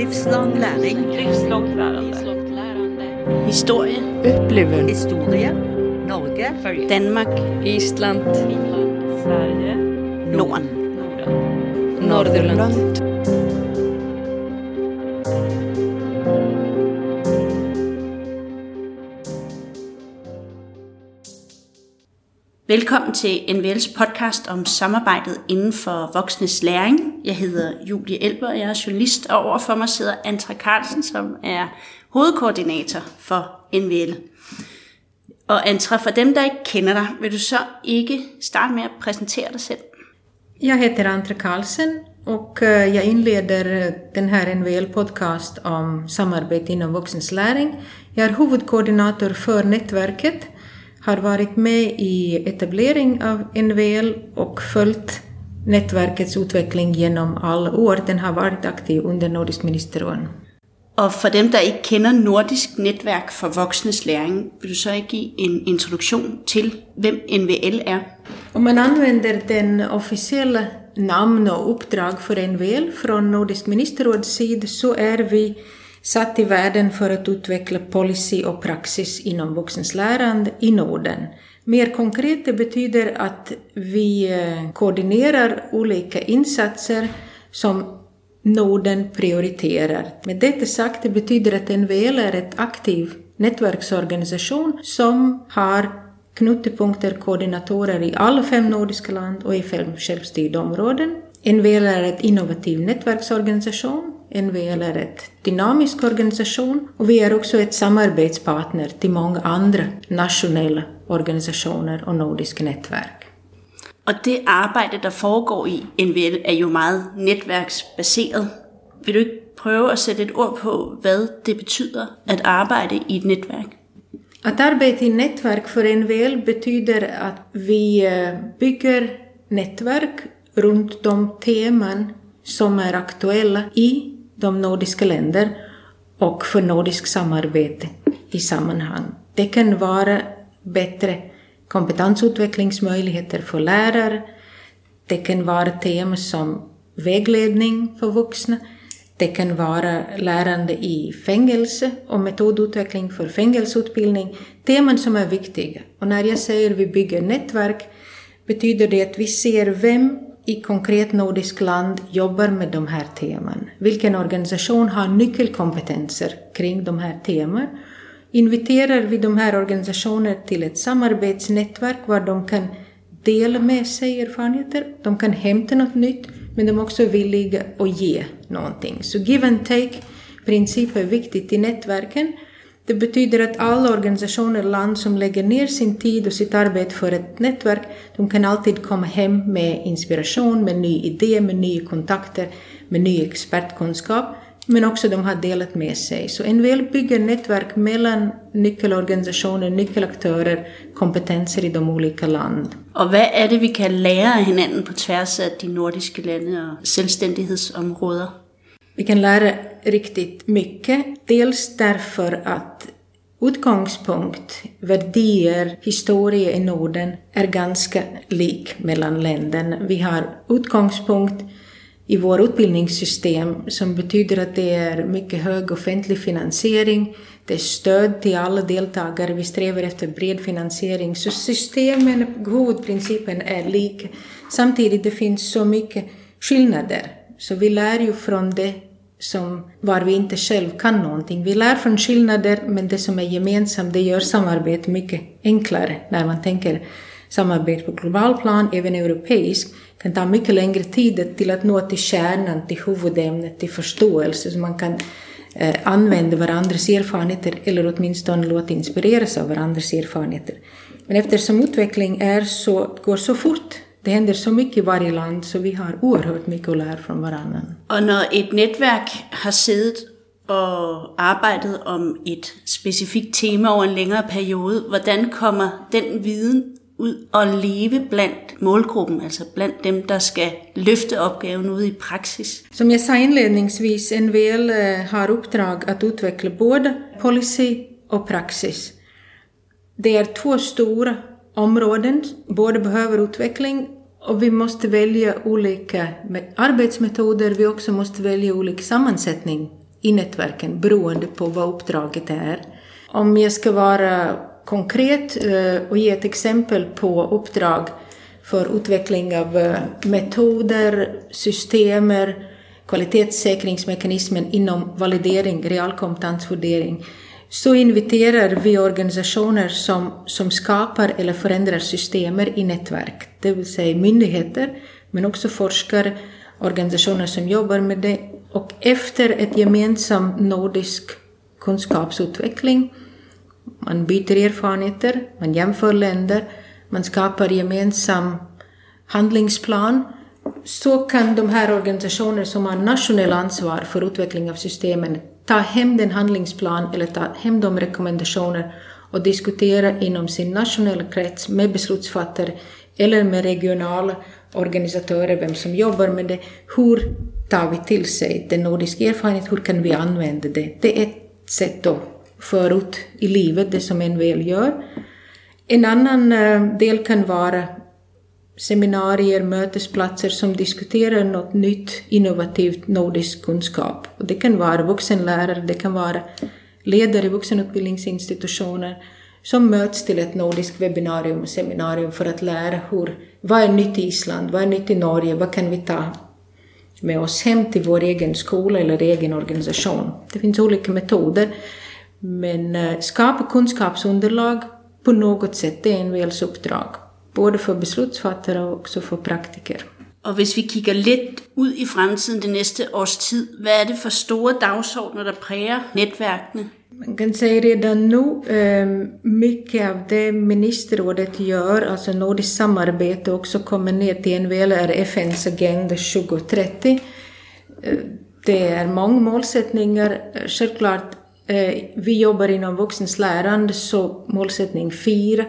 Livslång läring. Livslångt lärande. Historie. Upplevelser. Historia. Norge. Danmark. Island. Finland. Sverige. Norden. Norden. Nordirland. Velkommen til NVL's podcast om samarbejdet inden for voksnes læring. Jeg hedder Julie Elber, jeg er journalist, og overfor mig sidder Antra Carlsen, som er hovedkoordinator for NVL. Og Antra, for dem, der ikke kender dig, vil du så ikke starte med at præsentere dig selv? Jag heter Antra Karlsen och eh, jag inleder eh, den här NVL-podcast om samarbete inom vuxens läring. Jag är huvudkoordinator för nätverket, har varit med i etablering av NVL och följt nätverkets utveckling genom alla år. Den har varit aktiv under Nordisk ministerråd. Og for dem, der ikke kender Nordisk Netværk for Voksnes Læring, vil du så give en introduktion til, hvem NVL er? Om man använder den officiella namn och uppdrag för NVL från Nordisk ministerråds sida så är vi satt i världen för att utveckla policy och praxis inom vuxens lärande i Norden. Mer konkret det betyder att vi eh, koordinerar olika insatser som Norden prioriterar. Med detta sagt, det betyder att NVL är ett aktiv nätverksorganisation som har knutpunkter, koordinatorer i alla fem nordiska land och i fem självstyrda områden. NVL är ett innovativ nätverksorganisation. NVL är ett dynamisk organisation och vi är också ett samarbetspartner till många andra nationella organisationer och nordiska nätverk. Og det arbejde, der foregår i NVL, er jo meget netværksbaseret. Vil du ikke prøve at sætte et ord på, hvad det betyder at arbejde i et netværk? Att arbeta i nätverk för NVL betyder att vi eh, bygger nätverk runt de teman som är aktuella i de nordiska länder och för nordisk samarbete i sammanhang. Det kan vara bättre kompetensutvecklingsmöjligheter för lärare. Det kan vara teman som vägledning för vuxna. Det kan vara lärande i fängelse och metodutveckling för fängelseutbildning. Teman som är viktiga. Och när jag säger vi bygger nätverk betyder det att vi ser vem i konkret nordisk land jobbar med de här teman. Vilken organisation har nyckelkompetenser kring de här teman? Inviterar vi de här organisationerna till ett samarbetsnätverk var de kan dela med sig erfarenheter, de kan hämta något nytt, men de är också villiga att ge någonting. Så give and take princip är viktigt i nätverken. Det betyder att alla organisationer och land som lägger ner sin tid och sitt arbete för ett nätverk, de kan alltid komma hem med inspiration, med ny idé, med nya kontakter, med ny expertkunskap. Men också de har delat med sig. Så NVL bygger nätverk mellan nyckelorganisationer, nyckelaktörer, kompetenser i de olika land. Og hvad er det, vi kan af hinanden på tværs af de nordiske lande og selvstændighedsområder? Vi kan lära riktigt mycket. Dels därför att utgångspunkt, värderingar, historia i Norden är ganska lik mellan länderna. Vi har utgångspunkt i vårt utbildningssystem som betyder att det är mycket hög offentlig finansiering, det är stöd till alla deltagare, vi strävar efter bred finansiering. Så systemen, huvudprincipen är lika. Samtidigt det finns så mycket skillnader. Så vi lär ju från det som var vi inte själv kan någonting. Vi lär från skillnader, men det som är gemensamt, det gör samarbete mycket enklare när man tänker samarbete på global plan, även europeisk, kan ta mycket längre tid till att nå till kärnan, till huvudämnet, till förståelse, så man kan eh, använda varandras erfarenheter eller åtminstone låta inspireras av varandras erfarenheter. Men eftersom utveckling är så, går så fort, det händer så mycket i varje land, så vi har oerhört mycket att lära från varandra. Og når et netværk har siddet og arbejdet om et specifikt tema over en længere periode, hvordan kommer den viden ud og leve blandt målgruppen, altså blandt dem, der skal løfte opgaven ud i praksis? Som jag sa inledningsvis, NVL eh, har uppdrag att utveckla både policy och praxis. Det är två stora områden, båda behöver utveckling och vi måste välja olika arbetsmetoder, vi också måste välja olika sammansättning i nätverken beroende på vad uppdraget är. Om jag ska vara konkret eh, och ge ett exempel på uppdrag för utveckling av eh, metoder, systemer, kvalitetssäkringsmekanismen inom validering, realkompetensvärdering, så inviterar vi organisationer som, som skapar eller förändrar systemer i nätverk, det vill säga myndigheter, men också forskare, organisationer som jobbar med det. Och efter ett gemensamt nordisk kunskapsutveckling, man byter erfarenheter, man jämför länder, man skapar gemensam handlingsplan, så kan de här organisationerna som har nationell ansvar för utveckling av systemen ta hem den handlingsplan eller ta hem de rekommendationer och diskutera inom sin nationella krets med beslutsfattare eller med regionala organisatörer, vem som jobbar med det. Hur tar vi till sig den nordiska erfarenheten? Hur kan vi använda det? Det är ett sätt att föra ut i livet det som en väl gör. En annan eh, del kan vara seminarier, mötesplatser som diskuterar något nytt, innovativt nordisk kunskap. Och det kan vara vuxenlärare, det kan vara ledare i vuxenutbildningsinstitutioner som möts till ett nordiskt webbinarium och seminarium för att lära hur, vad är nytt i Island, vad är nytt i Norge, vad kan vi ta med oss hem till vår egen skola eller egen organisation. Det finns olika metoder, men eh, skapa kunskapsunderlag på något sätt, det är en väls uppdrag både för beslutsfattare och också för praktiker. Og hvis vi kigger lidt ud i fremtiden det næste års tid, hvad er det for store dagsordner, der præger netværkene? Man kan säga redan nu, ehm, mycket av det ministerrådet gör, alltså nordiskt samarbete, också kommer ner till en väl är FNs Agenda 2030. Eh, det är många målsättningar. Självklart, eh, vi jobbar inom vuxens lärande, så målsättning 4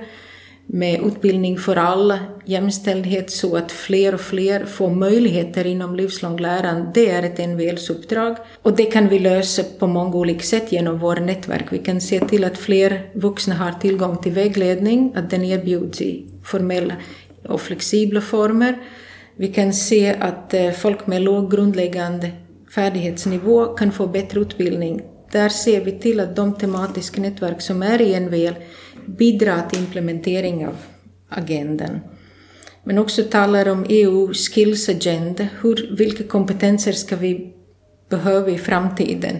med utbildning för alla, jämställdhet så att fler och fler får möjligheter inom livslång lärande, det är ett NVLs-uppdrag. Och det kan vi lösa på många olika sätt genom våra nätverk. Vi kan se till att fler vuxna har tillgång till vägledning, att den erbjuds i formella och flexibla former. Vi kan se att eh, folk med låg grundläggande färdighetsnivå kan få bättre utbildning. Där ser vi till att de tematiska nätverk som är i NVL bidra till implementering av agendan. Men också talar om EU Skills Agenda. Hur, vilka kompetenser ska vi behöva i framtiden?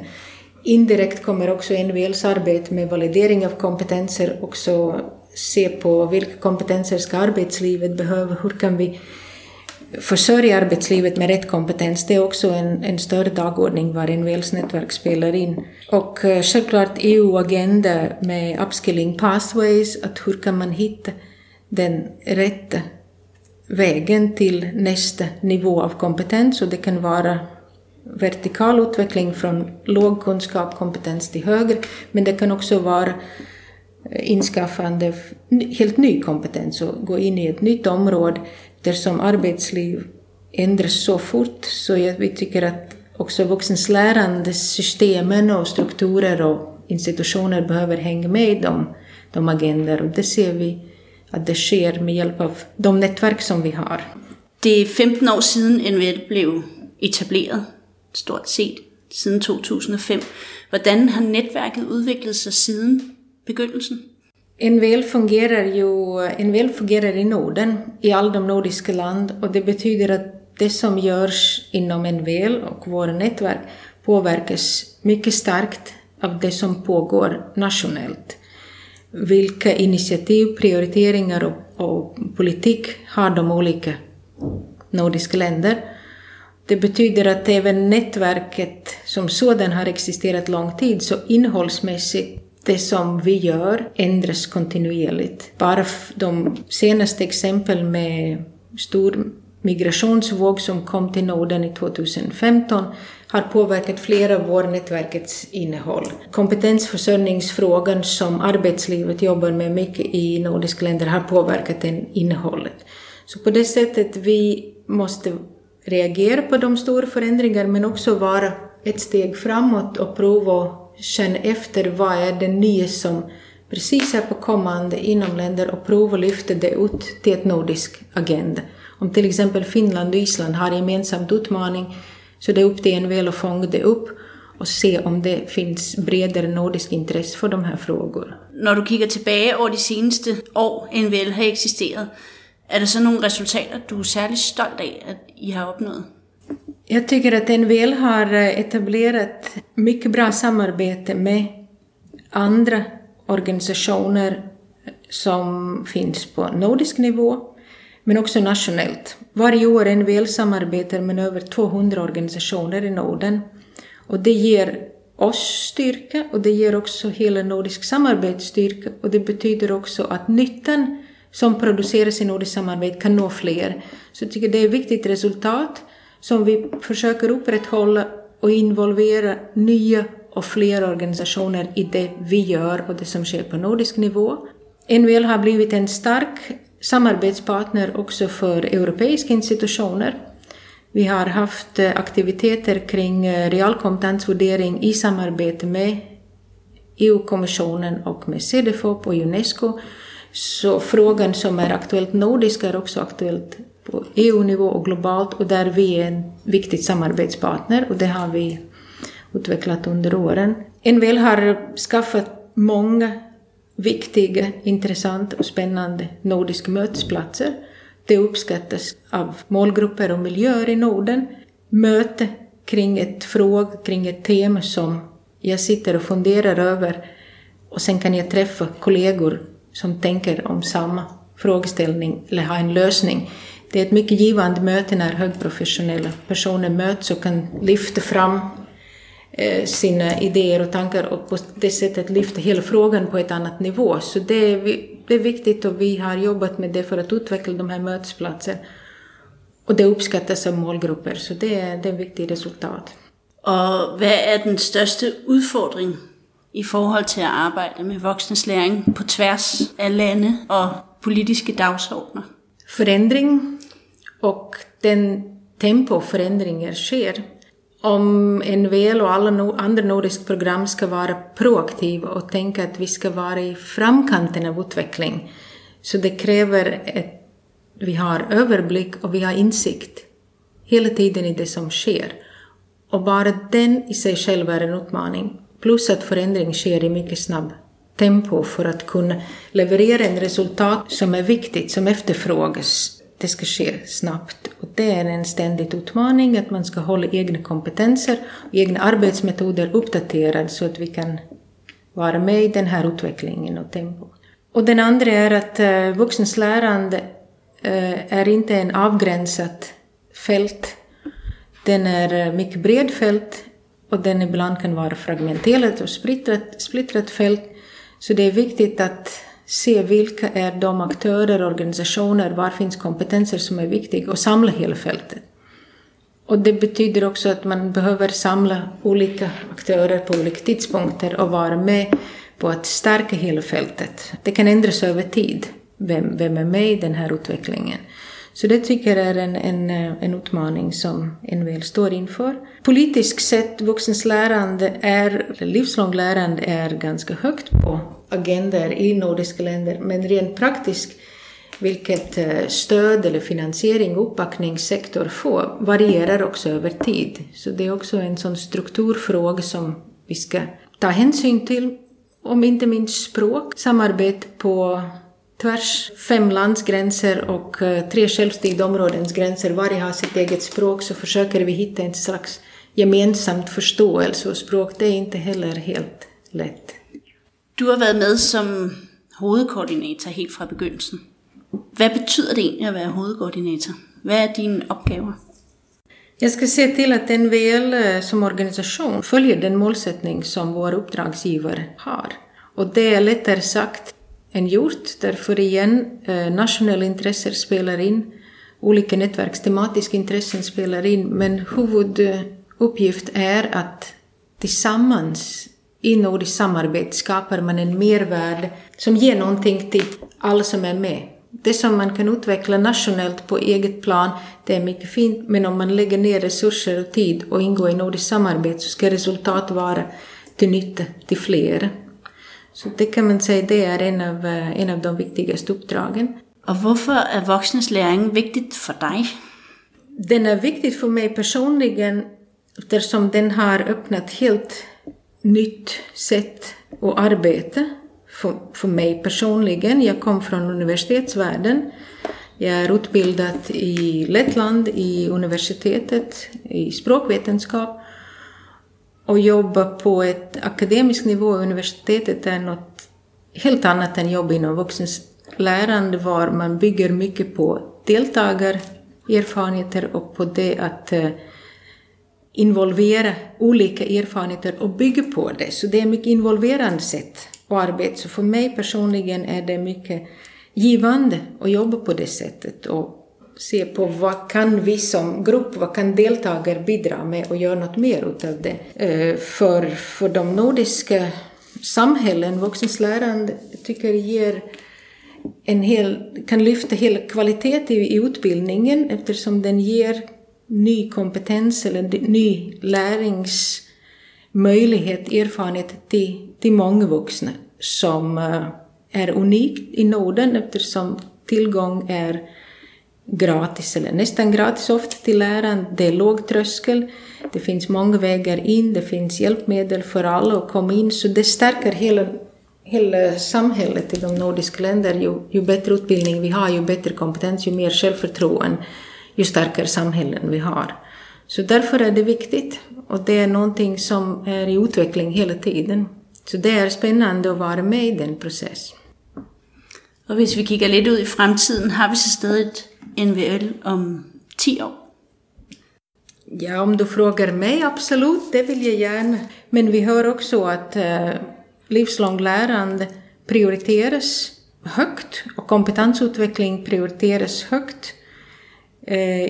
Indirekt kommer också NVLs arbete med validering av kompetenser också se på vilka kompetenser ska arbetslivet behöva? Hur kan vi försörja arbetslivet med rätt kompetens, det är också en, en större dagordning var NVLs nätverk spelar in. Och eh, självklart EU-agenda med upskilling pathways, att hur kan man hitta den rätta vägen till nästa nivå av kompetens och det kan vara vertikal utveckling från låg kunskap, kompetens till högre, men det kan också vara eh, inskaffande av helt ny kompetens och gå in i ett nytt område eftersom arbetsliv ändras så fort så jag, vi tycker att också vuxens lärandesystemen och strukturer och institutioner behöver hänga med i de, de agendor och det ser vi att det sker med hjälp av de nätverk som vi har. Det är 15 år sedan NVL blev etableret, stort sett, sedan 2005. Hur har nätverket utvecklat sig sedan begynnelsen? NVL fungerar ju NVL fungerar i Norden, i alla de nordiska land och det betyder att det som görs inom NVL och våra nätverk påverkas mycket starkt av det som pågår nationellt. Vilka initiativ, prioriteringar och, och politik har de olika nordiska länder? Det betyder att även nätverket som sådan har existerat lång tid, så innehållsmässigt det som vi gör ändras kontinuerligt. Bara de senaste exemplen med stor migrationsvåg som kom till Norden i 2015 har påverkat flera av vår nätverkets innehåll. Kompetensförsörjningsfrågan som arbetslivet jobbar med mycket i nordiska länder har påverkat den innehållet. Så på det sättet vi måste reagera på de stora förändringarna men också vara ett steg framåt och prova känna efter vad är det nya som precis är på kommande inom länder och prova lyfta det ut till ett nordisk agenda. Om till exempel Finland och Island har gemensamt utmaning så det är upp till en väl att fånga det upp och se om det finns bredare nordisk intresse för de här frågorna. När du kikar tillbaka över de senaste år, NVL har existerat, är det så några resultat du är särskilt stolt av att ni har uppnått? Jag tycker att NVL har eh, etablerat mycket bra samarbete med andra organisationer som finns på nordisk nivå, men också nationellt. Varje år NVL samarbetar med över 200 organisationer i Norden. Och det ger oss styrka och det ger också hela nordisk samarbetsstyrka och det betyder också att nyttan som produceras i nordiskt samarbete kan nå fler. Så jag tycker det är ett viktigt resultat som vi försöker upprätthålla och involvera nya och fler organisationer i det vi gör och det som sker på nordisk nivå. NVL har blivit en stark samarbetspartner också för europeiska institutioner. Vi har haft eh, aktiviteter kring eh, realkompetensvärdering i samarbete med EU-kommissionen och med CDFOP och Unesco. Så frågan som är aktuellt nordisk är också aktuellt på EU-nivå och globalt och där vi är en viktig samarbetspartner och det har vi utvecklat under åren. NVL har skaffat många viktiga, intressanta och spännande nordiska mötesplatser. Det uppskattas av målgrupper och miljöer i Norden. Möte kring ett fråga, kring ett tema som jag sitter och funderar över och sen kan jag träffa kollegor som tänker om samma frågeställning eller har en lösning. Det är ett mycket givande möte när högprofessionella personer möts och kan lyfta fram eh, sina idéer och tankar och på det sättet lyfta hela frågan på ett annat nivå. Så det är, det är viktigt och vi har jobbat med det för att utveckla de här mötesplatserna. Och det uppskattas av målgrupper, så det är, det är ett viktigt resultat. Og hvad er den største udfordring i forhold til at arbejde med voksnes læring på tværs af lande og politiske dagsordner? Förändring och den tempoförändringar sker. Om NVL och alla no andra nordiska program ska vara proaktiva och tänka att vi ska vara i framkanten av utveckling, så det kräver att vi har överblick och vi har insikt hela tiden i det som sker. Och bara den i sig själv är en utmaning. Plus att förändring sker i mycket snabb tempo för att kunna leverera en resultat som är viktigt, som efterfrågas. Det ska ske snabbt. Och det är en ständig utmaning att man ska hålla egna kompetenser och egna arbetsmetoder uppdaterade så att vi kan vara med i den här utvecklingen och tempot. Och den andra är att eh, vuxens lärande eh, är inte en avgränsat fält. Den är eh, mycket bred fält och den ibland kan vara fragmenterat och splittrat, splittrat fält. Så det är viktigt att se vilka är de aktörer, organisationer, var finns kompetenser som är viktiga och samla hela fältet. Och det betyder också att man behöver samla olika aktörer på olika tidpunkter och vara med på att stärka hela fältet. Det kan ändras över tid, vem, vem är med i den här utvecklingen. Så det tycker jag är en, en, en utmaning som NVL står inför. Politiskt sett, vuxens lärande är, livslångt lärande är ganska högt på agendor i nordiska länder, men rent praktiskt vilket eh, stöd eller finansiering uppbackningssektor får varierar också över tid. Så det är också en sån strukturfråga som vi ska ta hänsyn till. Om inte minst språk, samarbete på tvärs fem landsgränser och eh, tre självstyrda områdens gränser, varje har sitt eget språk, så försöker vi hitta en slags gemensamt förståelse och språk, det är inte heller helt lätt. Du har været med som hovedkoordinator helt fra begyndelsen. Hvad betyder det egentlig at være hovedkoordinator? Hvad er dine opgaver? Jag ska se till att NVL øh, som organisation följer den målsättning som vår uppdragsgivare har. Och det är lättare sagt än gjort, därför igen, øh, nationella intressen spelar in, olika nätverkstematiska intressen spelar in, men huvuduppgift är att tillsammans i nordiskt samarbete skapar man en mervärde som ger någonting till alla som är med. Det som man kan utveckla nationellt på eget plan, det är mycket fint, men om man lägger ner resurser och tid och ingår i nordiskt samarbete så ska resultat vara till nytta till fler. Så det kan man säga, det är en av, en av de viktigaste uppdragen. Och varför är vuxnas läring viktigt för dig? Den är viktig för mig personligen eftersom den har öppnat helt nytt sätt att arbeta för, för mig personligen. Jag kom från universitetsvärlden. Jag är utbildad i Lettland, i universitetet, i språkvetenskap och jobba på ett akademisk nivå i universitetet är något helt annat än jobb inom vuxens lärande var man bygger mycket på deltagarerfarenheter och på det att eh, involvera olika erfarenheter och bygga på det. Så det är ett mycket involverande sätt att arbeta. Så för mig personligen är det mycket givande att jobba på det sättet och se på vad kan vi som grupp, vad kan deltagare bidra med och göra något mer utav det. Eh, för, för de nordiska samhällen, vuxens lärande, tycker jag ger en hel, kan lyfta hela kvalitet i, i utbildningen eftersom den ger ny kompetens eller ny läringsmöjlighet, erfarenhet till, till många vuxna som eh, är unikt i Norden eftersom tillgång är gratis eller nästan gratis ofta till läraren. Det är låg tröskel, det finns många vägar in, det finns hjälpmedel för alla att komma in, så det stärker hela, hela samhället i de nordiska länderna. Ju, ju bättre utbildning vi har, ju bättre kompetens, ju mer självförtroende, ju starkare samhällen vi har. Så därför är det viktigt och det är någonting som är i utveckling hela tiden. Så det är spännande att vara med i den processen. Och hvis vi kigger lidt ud i fremtiden, har vi så stadig NVL om 10 år? Ja, om du frågar mig, absolut, det vill jag gärna. Men vi hör också att eh, livslångt lärande prioriteras högt och kompetensutveckling prioriteras högt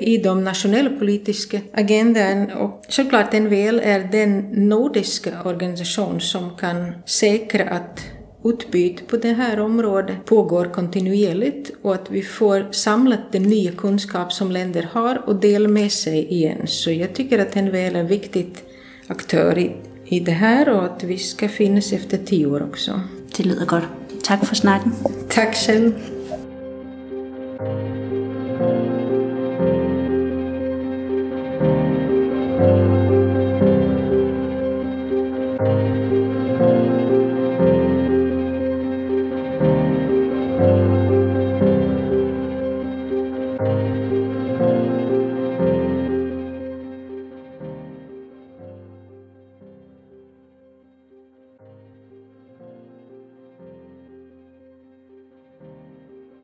i de nationella politiska agendan. Och såklart NVL är den nordiska organisation som kan säkra att utbyte på det här området pågår kontinuerligt och att vi får samlat den nya kunskap som länder har och dela med sig igen. Så jag tycker att NVL är en viktig aktör i, i det här och att vi ska finnas efter tio år också. Det lyder godt. Tak for snakken. Tack själv.